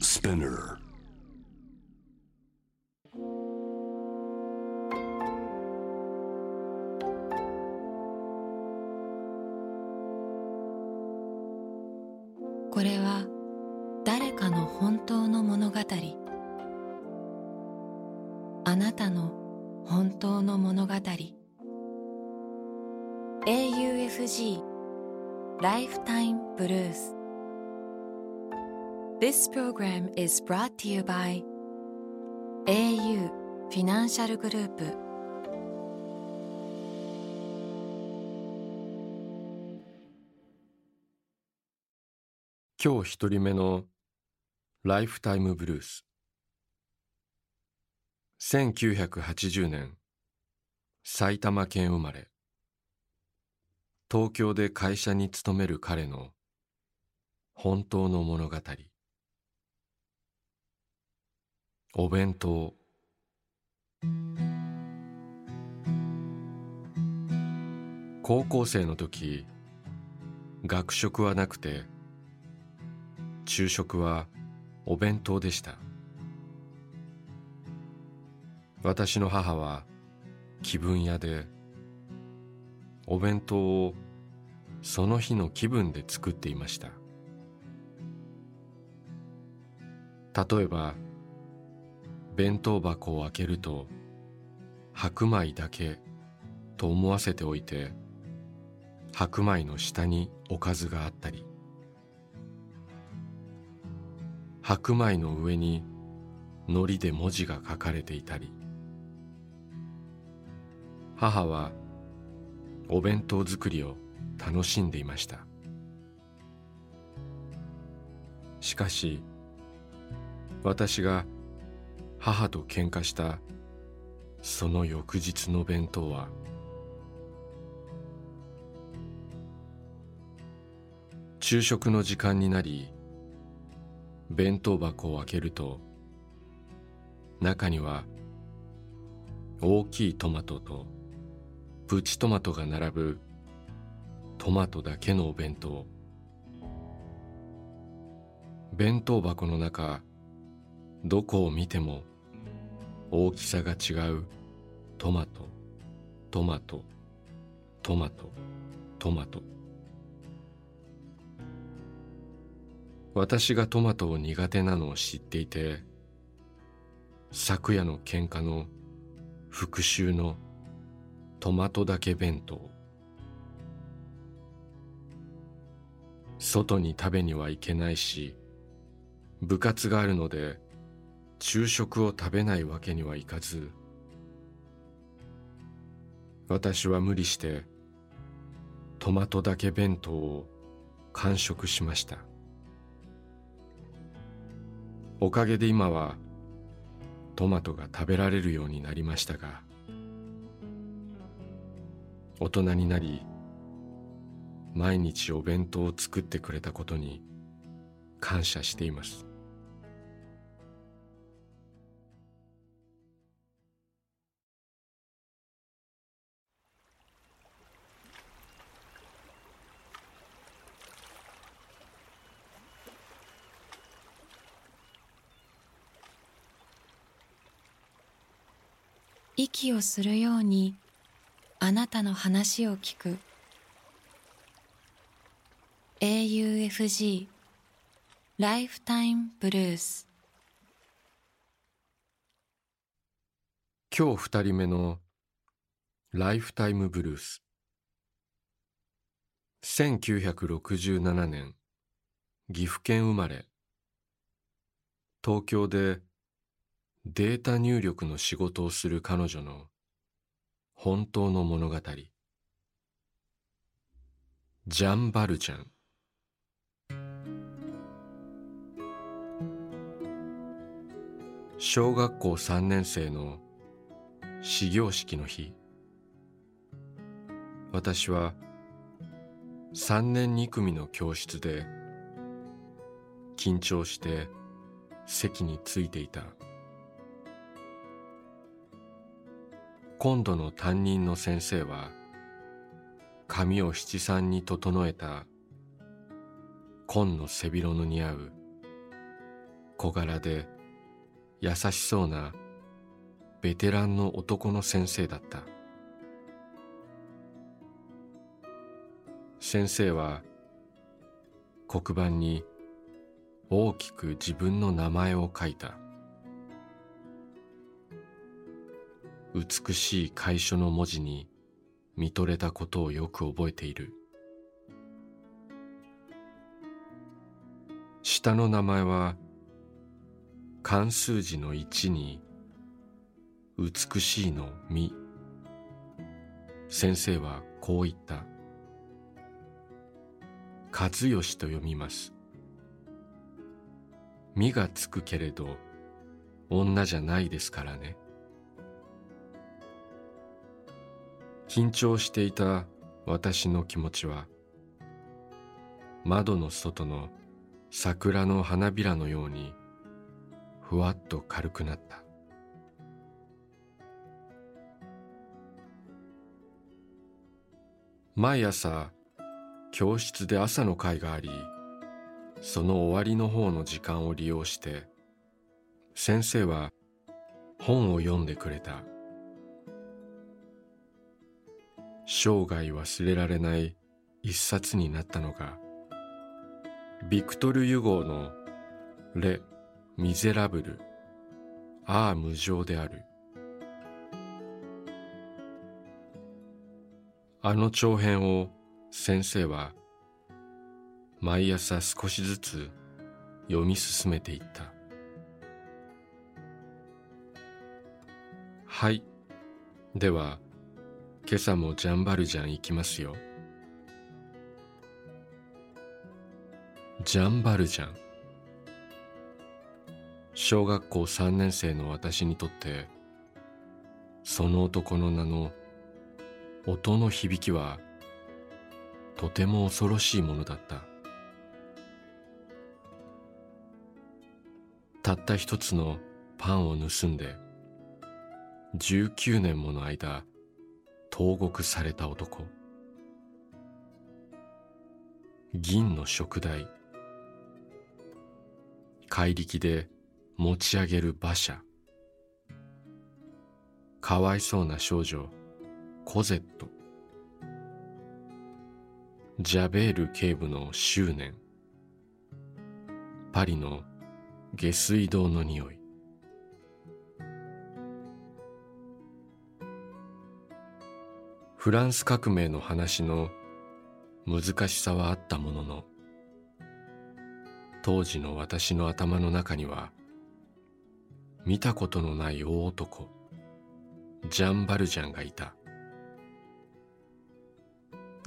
Spinner. This program is brought to you by au フィナンシャルグループ今日一人目のライフタイムブルース1980年埼玉県生まれ。東京で会社に勤める彼の本当の物語。お弁当。高校生の時学食はなくて昼食はお弁当でした。私の母は気分屋でお弁当をその日の気分で作っていました。例えば弁当箱を開けると白米だけと思わせておいて白米の下におかずがあったり白米の上に糊で文字が書かれていたり母はお弁当作りを楽しんでいました。しかし私が母と喧嘩した。その翌日の弁当は。昼食の時間になり弁当箱を開けると中には大きいトマトとプチトマトが並ぶトマトだけのお弁当。弁当箱の中どこを見ても大きさが違う。トマト。トマト。トマト。トマト。私がトマトを苦手なのを知っていて昨夜の喧嘩の復讐のトマトだけ弁当。外に食べには行けないし部活があるので昼食を食べないわけにはいかず私は無理してトマトだけ弁当を完食しました。おかげで今はトマトが食べられるようになりましたが大人になり毎日お弁当を作ってくれたことに感謝しています。息をするようにあなたの話を聞く。AUFG ライフタイムブルース今日二人目のライフタイムブルース1967年岐阜県生まれ。東京でデータ入力の仕事をする彼女の本当の物語。ジャン・バルチャン。小学校3年生の始業式の日。私は3年2組の教室で緊張して席についていた。今度の担任の先生は髪を七三に整えた紺の背広の似合う小柄で優しそうなベテランの男の先生だった。先生は黒板に大きく自分の名前を書いた。美しい楷書の文字に見とれたことをよく覚えている。下の名前は漢数字の一に美しいのみ。先生はこう言った。和義と読みます。みがつくけれど女じゃないですからね。緊張していた私の気持ちは窓の外の桜の花びらのようにふわっと軽くなった。毎朝教室で朝の会がありその終わりの方の時間を利用して先生は本を読んでくれた。生涯忘れられない一冊になったのがビクトル・ユゴーの「レ・ミゼラブル」「ああ無情である」あの長編を先生は毎朝少しずつ読み進めていった。はい。では今朝もジャンバルジャン行きますよ。ジャンバルジャン。小学校3年生の私にとってその男の名の音の響きはとても恐ろしいものだった。たった一つのパンを盗んで19年もの間投獄された男。銀の食台怪力で持ち上げる馬車。かわいそうな少女。コゼット。ジャベール警部の執念。パリの下水道の匂い。フランス革命の話の難しさはあったものの当時の私の頭の中には見たことのない大男ジャン・バルジャンがいた。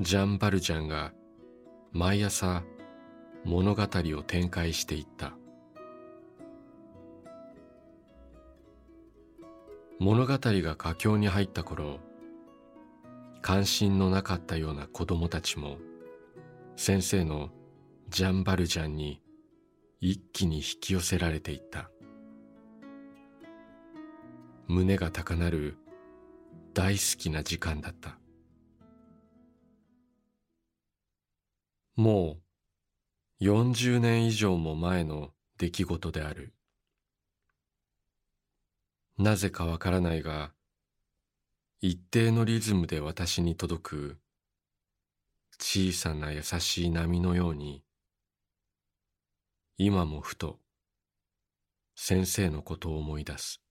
ジャン・バルジャンが毎朝物語を展開していった。物語が佳境に入った頃関心のなかったような子供たちも先生のジャン・バルジャンに一気に引き寄せられていった。胸が高鳴る大好きな時間だった。もう40年以上も前の出来事である。なぜかわからないが一定のリズムで私に届く小さな優しい波のように今もふと先生のことを思い出す。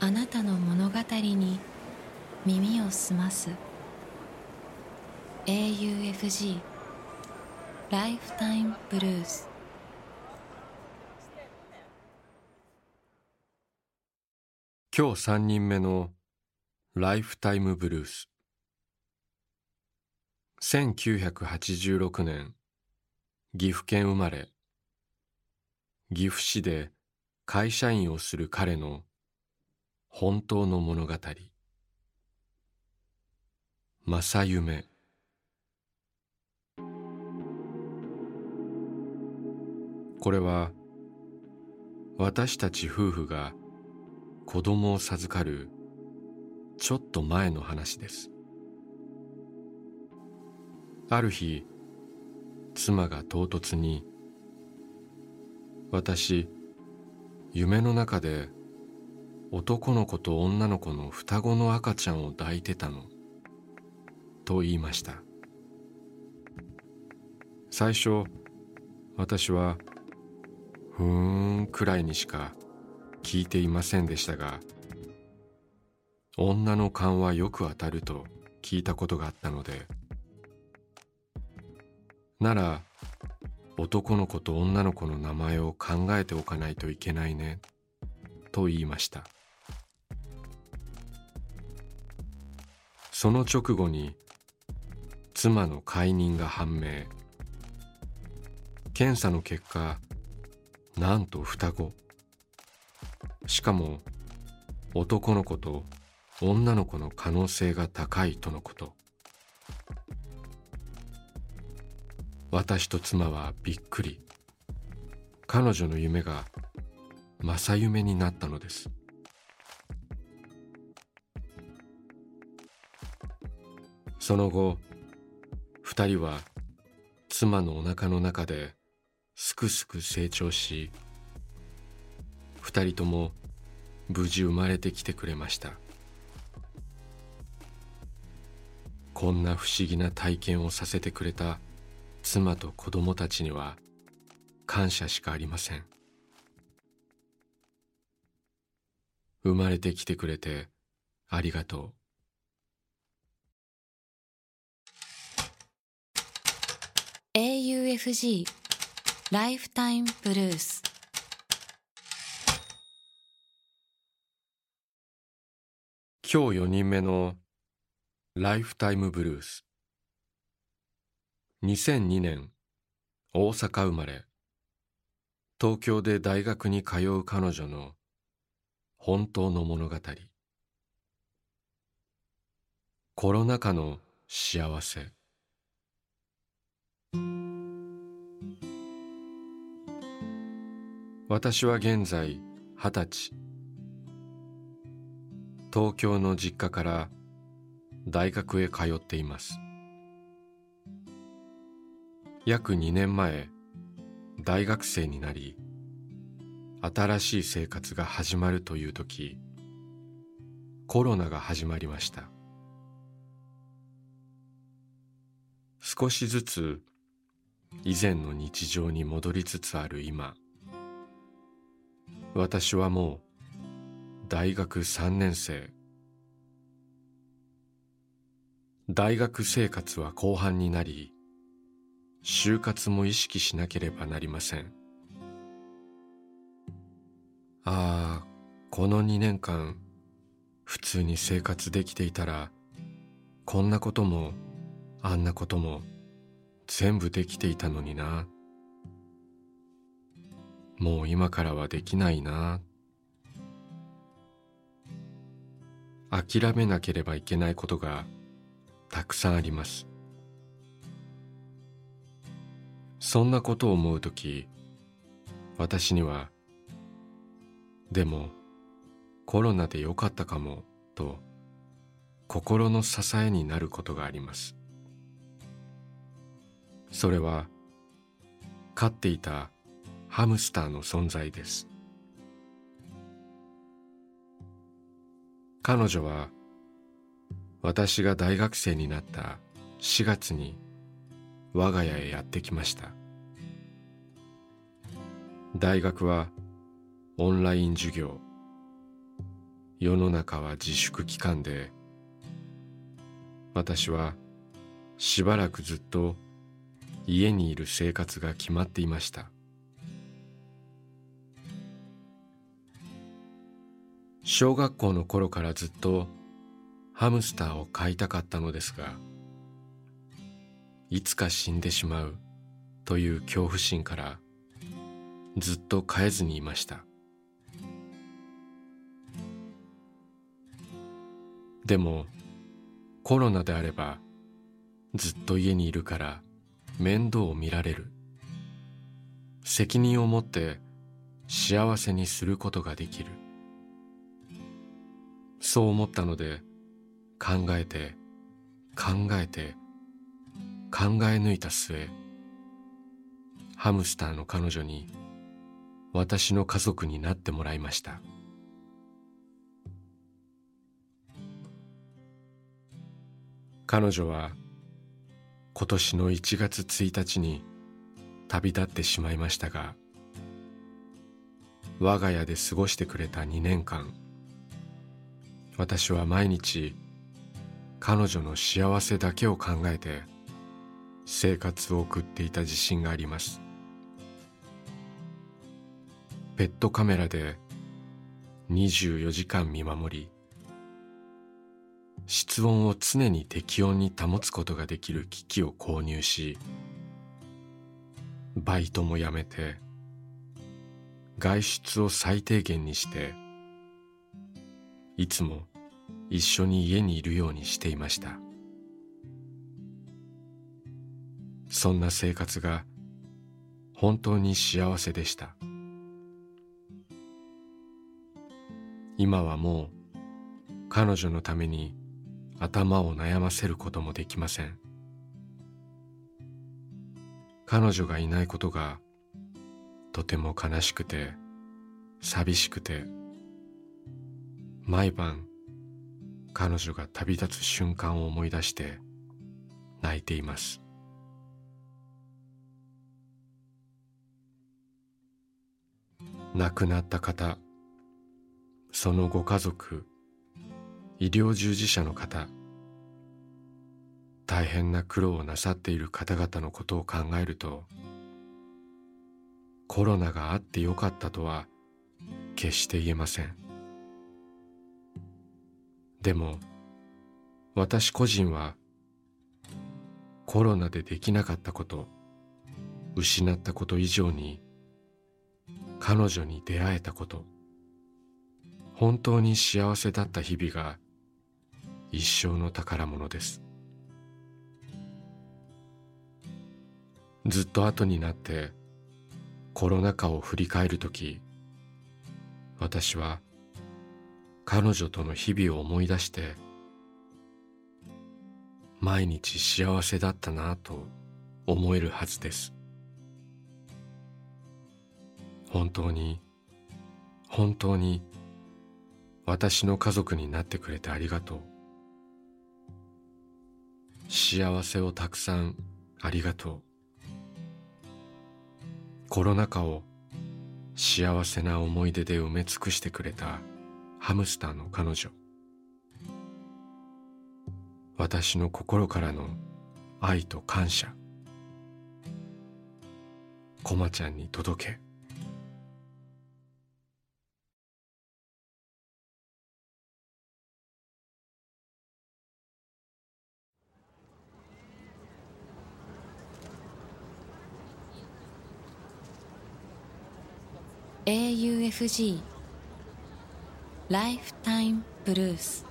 あなたの物語に耳を澄ます。AUFG ライフタイムブルース今日三人目のライフタイムブルース。1986年岐阜県生まれ。岐阜市で会社員をする彼の本当の物語。正夢。これは私たち夫婦が子供を授かるちょっと前の話です。ある日妻が唐突に「私夢の中で男の子と女の子の双子の赤ちゃんを抱いてたの」と言いました。最初私は「ふーん」くらいにしか聞いていませんでしたが女の勘はよく当たると聞いたことがあったのでなら男の子と女の子の名前を考えておかないといけないねと言いました。その直後に妻の解任が判明。検査の結果なんと双子。しかも男の子と女の子の可能性が高いとのこと。私と妻はびっくり。彼女の夢が正夢になったのです。その後二人は妻のお腹の中ですくすく成長し二人とも無事生まれてきてくれました。こんな不思議な体験をさせてくれた妻と子供たちには感謝しかありません。生まれてきてくれてありがとう。AUFG ライフタイムブルース。今日4人目のライフタイムブルース。2002年大阪生まれ。東京で大学に通う彼女の本当の物語。コロナ禍の幸せ。私は現在二十歳。東京の実家から大学へ通っています。約2年前大学生になり新しい生活が始まるという時コロナが始まりました。少しずつ以前の日常に戻りつつある今私はもう大学3年生。大学生活は後半になり就活も意識しなければなりません。ああこの2年間普通に生活できていたらこんなこともあんなことも全部できていたのにな。もう今からはできないな。諦めなければいけないことがたくさんあります。そんなことを思う時私にはでもコロナでよかったかもと心の支えになることがあります。それは飼っていたハムスターの存在です。彼女は私が大学生になった4月に我が家へやってきました。大学はオンライン授業。世の中は自粛期間で私はしばらくずっと家にいる生活が決まっていました。小学校の頃からずっとハムスターを飼いたかったのですがいつか死んでしまうという恐怖心からずっと飼えずにいました。でもコロナであればずっと家にいるから面倒を見られる。責任を持って幸せにすることができる。そう思ったので考えて考えて考え抜いた末ハムスターの彼女に私の家族になってもらいました。彼女は今年の1月1日に旅立ってしまいましたが我が家で過ごしてくれた2年間私は毎日彼女の幸せだけを考えて生活を送っていた自信があります。ペットカメラで24時間見守り室温を常に適温に保つことができる機器を購入しバイトもやめて外出を最低限にしていつも一緒に家にいるようにしていました。そんな生活が本当に幸せでした。今はもう彼女のために頭を悩ませることもできません。彼女がいないことがとても悲しくて寂しくて毎晩彼女が旅立つ瞬間を思い出して泣いています。亡くなった方そのご家族医療従事者の方大変な苦労をなさっている方々のことを考えるとコロナがあってよかったとは決して言えません。でも私個人はコロナでできなかったこと失ったこと以上に彼女に出会えたこと本当に幸せだった日々が一生の宝物です。ずっと後になってコロナ禍を振り返るとき私は彼女との日々を思い出して毎日幸せだったなぁと思えるはずです。本当に本当に私の家族になってくれてありがとう。幸せをたくさんありがとう。コロナ禍を幸せな思い出で埋め尽くしてくれたハムスターの彼女。私の心からの愛と感謝。コマちゃんに届け。AUFG ライフタイムブルース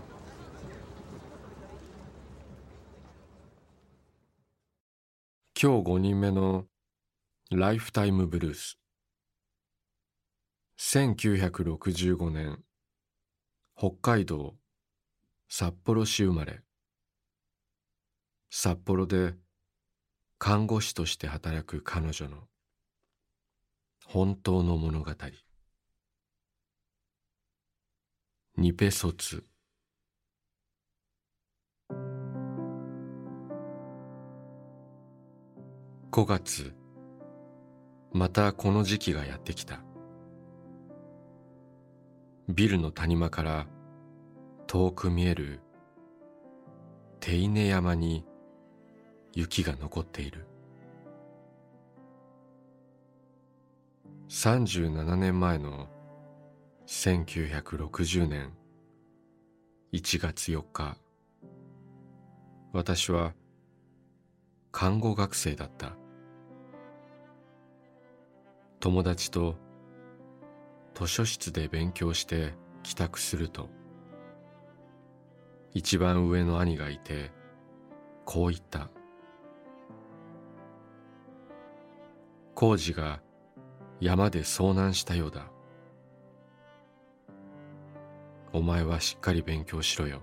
今日5人目のライフタイムブルース1965年北海道札幌市生まれ。札幌で看護師として働く彼女の本当の物語。ニペ卒5月。またこの時期がやってきた。ビルの谷間から遠く見える手稲山に雪が残っている。37年前の1960年1月4日。私は看護学生だった。友達と図書室で勉強して帰宅すると一番上の兄がいてこう言った。工事が山で遭難したようだ。お前はしっかり勉強しろよ。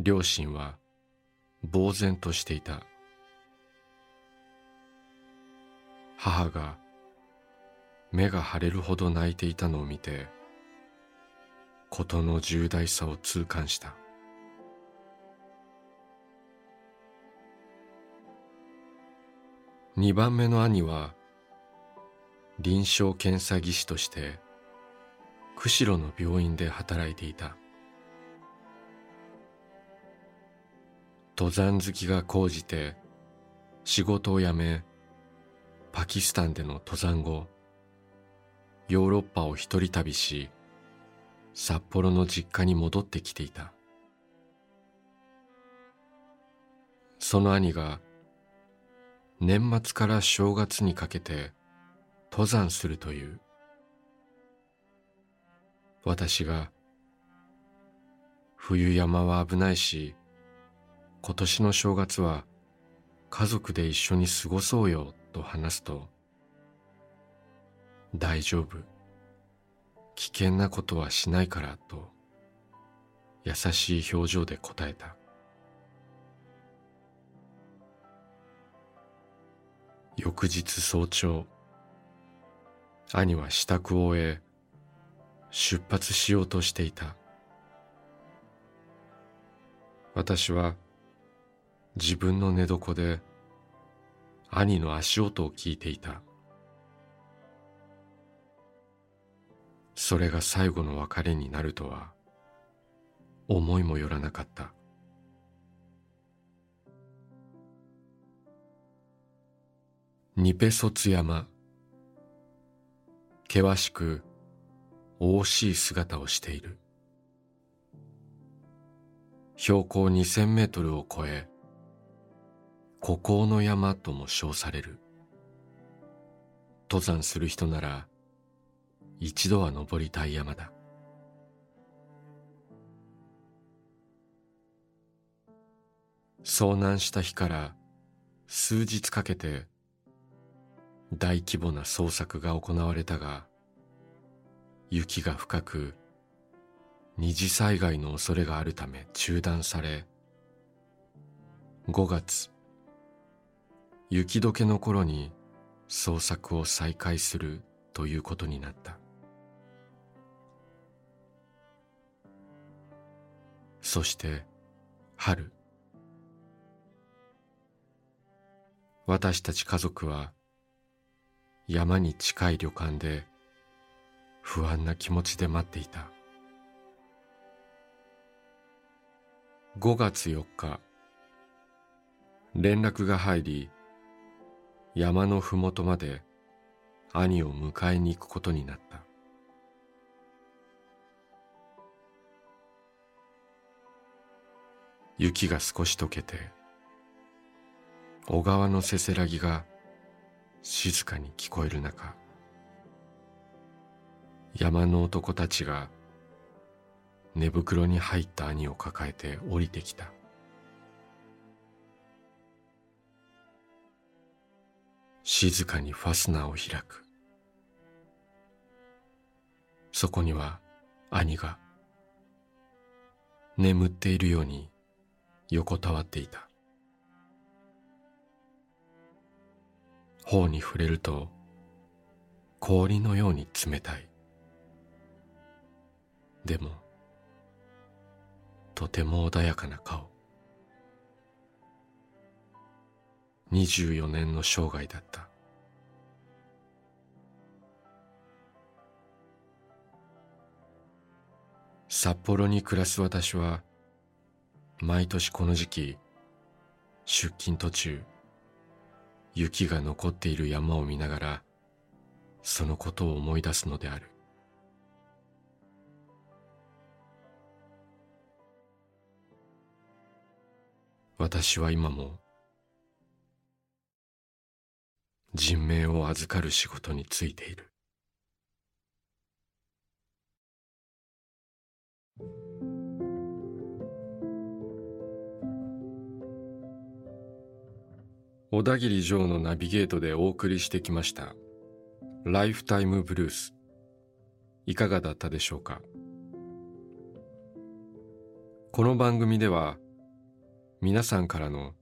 両親は呆然としていた。母が目が腫れるほど泣いていたのを見て事の重大さを痛感した。二番目の兄は臨床検査技師として釧路の病院で働いていた。登山好きが高じて仕事を辞めパキスタンでの登山後ヨーロッパを一人旅し札幌の実家に戻ってきていた。その兄が年末から正月にかけて登山するという。私が冬山は危ないし今年の正月は家族で一緒に過ごそうよと話すと大丈夫。危険なことはしないからと優しい表情で答えた。翌日早朝兄は支度を終え出発しようとしていた。私は自分の寝床で兄の足音を聞いていた。それが最後の別れになるとは思いもよらなかった。ニペソツ山険しく惜しい姿をしている。標高2000メートルを超え孤高の山とも称される。登山する人なら一度は登りたい山だ。遭難した日から数日かけて大規模な捜索が行われたが雪が深く二次災害の恐れがあるため中断され5月雪解けの頃に捜索を再開するということになった。そして春。私たち家族は山に近い旅館で不安な気持ちで待っていた。5月4日連絡が入り山のふもとまで兄を迎えに行くことになった。雪が少し溶けて小川のせせらぎが静かに聞こえる中山の男たちが寝袋に入った兄を抱えて降りてきた。静かにファスナーを開く。そこには兄が眠っているように横たわっていた。頬に触れると氷のように冷たい。でもとても穏やかな顔。24年の生涯だった。札幌に暮らす私は毎年この時期出勤途中雪が残っている山を見ながらそのことを思い出すのである。私は今も人命を預かる仕事についている。小田切城のナビゲートでお送りしてきました。ライフタイムブルースいかがだったでしょうか？この番組では皆さんからの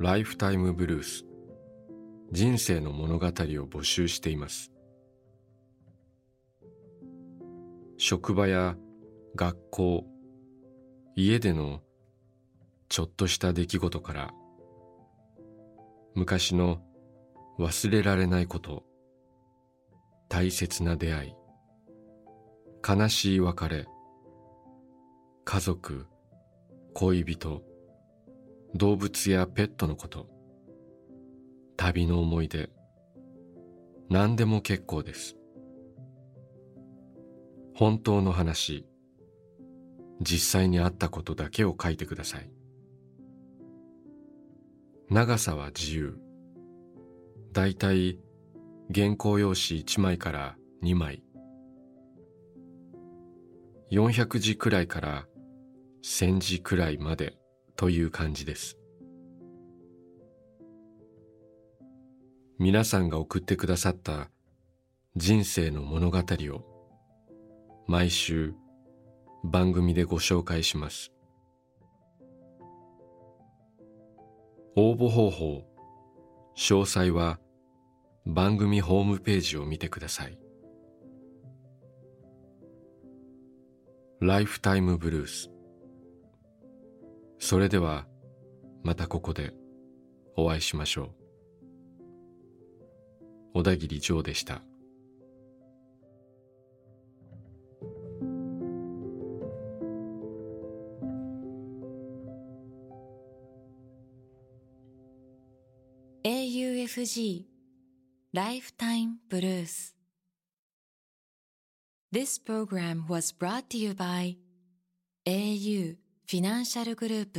ライフタイムブルース人生の物語を募集しています。職場や学校家でのちょっとした出来事から昔の忘れられないこと。大切な出会い。悲しい別れ。家族。恋人。動物やペットのこと。旅の思い出。何でも結構です。本当の話。実際にあったことだけを書いてください。長さは自由。だいたい原稿用紙1枚から2枚。400字くらいから1000字くらいまでという感じです。皆さんが送ってくださった人生の物語を毎週番組でご紹介します。応募方法詳細は番組ホームページを見てください。ライフタイムブルースそれではまたここでお会いしましょう。小田切ジョーでした「FG This program was brought to you by AU Financial Group